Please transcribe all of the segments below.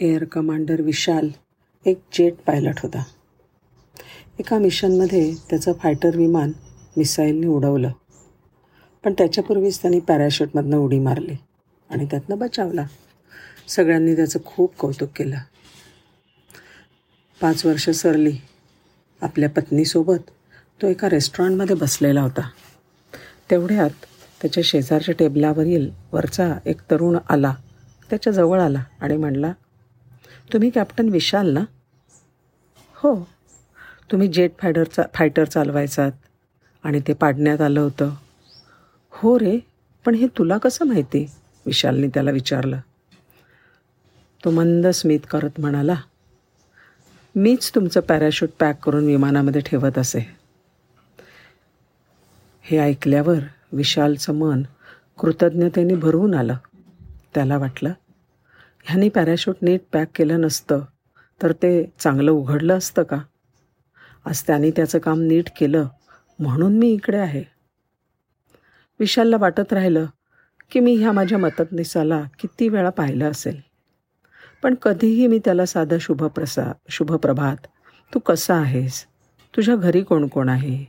Air commander विशाल एक jet pilot होता. एका मिशनमध्ये त्याचं फायटर विमान मिसाईलने उडवलं. पण त्याच्यापूर्वीच त्यांनी पॅराशूटमधनं उडी मारली आणि त्यातनं बचावला. सगळ्यांनी त्याचं खूप कौतुक केलं. पाच वर्ष सरली. आपल्या पत्नीसोबत तो एका रेस्टॉरंटमध्ये बसलेला होता. तेवढ्यात त्याच्या शेजारच्या टेबलावरील वरचा एक तरुण आला. त्याच्याजवळ आला आणि म्हणला तुम्ही कॅप्टन विशाल ना? हो. तुम्ही जेट फायडरचा फायटर चालवायचात आणि ते पाडण्यात आलं होतं. हो रे पण हे तुला कसं माहिती? विशालने त्याला विचारलं. तो मंद स्मित करत म्हणाला मीच तुमचं पॅराशूट पॅक करून विमानामध्ये ठेवत असे. हे ऐकल्यावर विशालचं मन कृतज्ञतेने भरवून आलं. त्याला वाटलं ह्यानी पॅराशूट नीट पॅक केलं नसतं तर ते चांगलं उघडलं असतं का? आज त्याने त्याचं काम नीट केलं म्हणून मी इकडे आहे. विशालला वाटत राहिलं की मी ह्या माझ्या मतदनिसाला किती वेळा पाहिलं असेल. पण कधीही मी त्याला साधं शुभप्रसा शुभप्रभात तू कसा आहेस? तुझ्या घरी कोण कोण आहे?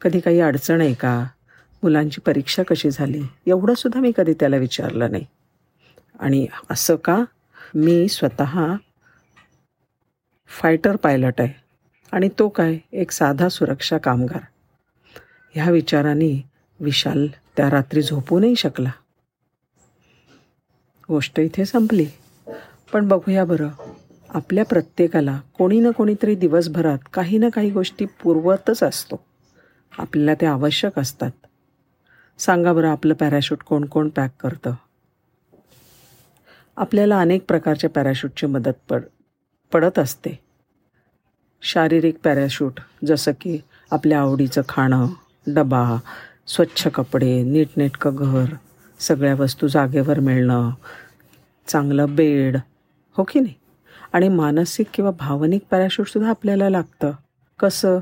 कधी काही अडचण आहे का? मुलांची परीक्षा कशी झाली? एवढंसुद्धा मी कधी त्याला विचारलं नाही. आणि असं का? मी स्वतः फायटर पायलट आहे. आणि तो काय? एक साधा सुरक्षा कामगार. ह्या विचाराने विशाल त्या रात्री झोपू नाही शकला. गोष्ट इथे संपली. पण बघूया बरं. आपल्या प्रत्येकाला कोणी ना कोणीतरी दिवसभरात काही ना काही गोष्टी पुरवतच असतो. आपल्याला ते आवश्यक असतात. सांगा बरं आपलं पॅराशूट कोण कोण पॅक करतं? आपल्याला अनेक प्रकारच्या पॅराशूटची मदत पड पडत असते. शारीरिक पॅराशूट जसं की आपल्या आवडीचं खाणं डबा स्वच्छ कपडे नीटनेटकं घर सगळ्या वस्तू जागेवर मिळणं चांगलं बेड हो की नाही? आणि मानसिक किंवा भावनिक पॅराशूटसुद्धा आपल्याला लागतं. कसं?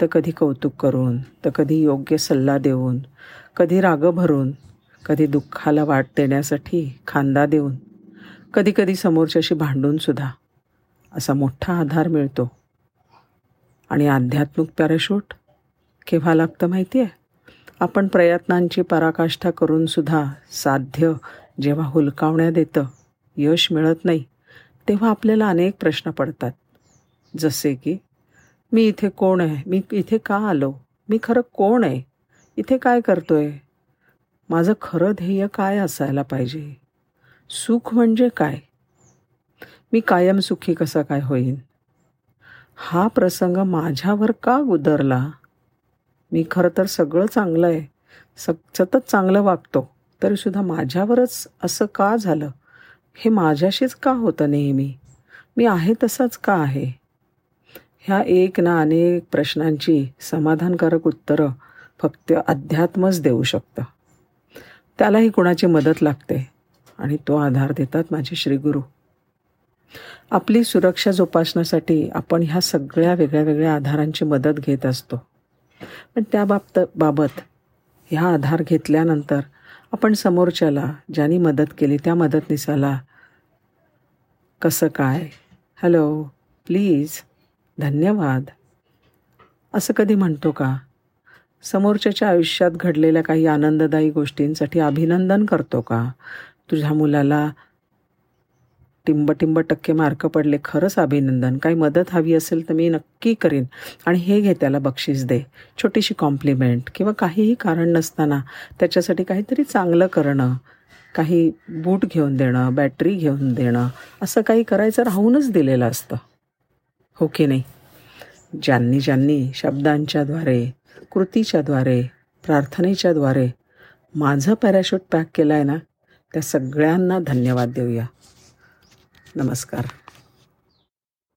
तर कधी कौतुक करून तर कधी योग्य सल्ला देऊन कधी राग भरून कधी दुःखाला वाट देण्यासाठी खांदा देऊन. कधी कधी समोरच्याशी भांडूनसुद्धा असा मोठा आधार मिळतो. आणि आध्यात्मिक पॅराशूट केव्हा लागतं माहिती आहे आपण प्रयत्नांची पराकाष्ठा करूनसुद्धा साध्य जेव्हा हुलकावण्यात येतं यश मिळत नाही तेव्हा आपल्याला अनेक प्रश्न पडतात. जसे की मी इथे कोण आहे? मी इथे का आलो? मी खरं कोण आहे? इथे काय करतो आहे माझं खरं ध्येय काय असायला पाहिजे? सुख म्हणजे काय? मी कायम सुखी कसा काय होईन? हा प्रसंग माझ्यावर का गुदरला मी खरं तर सगळं चांगलं आहे सग सतत चांगलं वागतो तरीसुद्धा माझ्यावरच असं का झालं? हे माझ्याशीच का होतं नेहमी? मी आहे तसाच का आहे? ह्या एक ना अनेक प्रश्नांची समाधानकारक उत्तरं फक्त अध्यात्मच देऊ शकतं. त्यालाही कुणाची मदत लागते? आणि तो आधार देतात माझे श्रीगुरू आपली सुरक्षा जोपासण्यासाठी आपण ह्या सगळ्या वेगळ्या वेगळ्या आधारांची मदत घेत असतो. पण त्या बाबत बाबत ह्या आधार घेतल्यानंतर आपण समोरच्याला ज्यांनी मदत केली त्या मदतनीसाला कसं काय? हॅलो प्लीज धन्यवाद. असं कधी म्हणतो का? समोरच्याच्या आयुष्यात घडलेल्या काही आनंददायी गोष्टींसाठी अभिनंदन करतो का? तुझ्या मुलाला टिंब टिंब टक्के मार्क पडले. खरंच अभिनंदन. काही मदत हवी असेल तर मी नक्की करीन. आणि हे घे त्याला बक्षीस दे. छोटीशी कॉम्प्लिमेंट किंवा काहीही कारण नसताना त्याच्यासाठी काहीतरी चांगलं करणं काही बूट घेऊन देणं बॅटरी घेऊन देणं असं काही करायचं राहूनच दिलेलं असतं. हो की नाही? ज्यांनी ज्यांनी शब्दांच्याद्वारे कृतीच्याद्वारे प्रार्थनेच्याद्वारे माझं पॅराशूट पॅक केलं आहे ना त्या सगळ्यांना धन्यवाद देऊया. नमस्कार.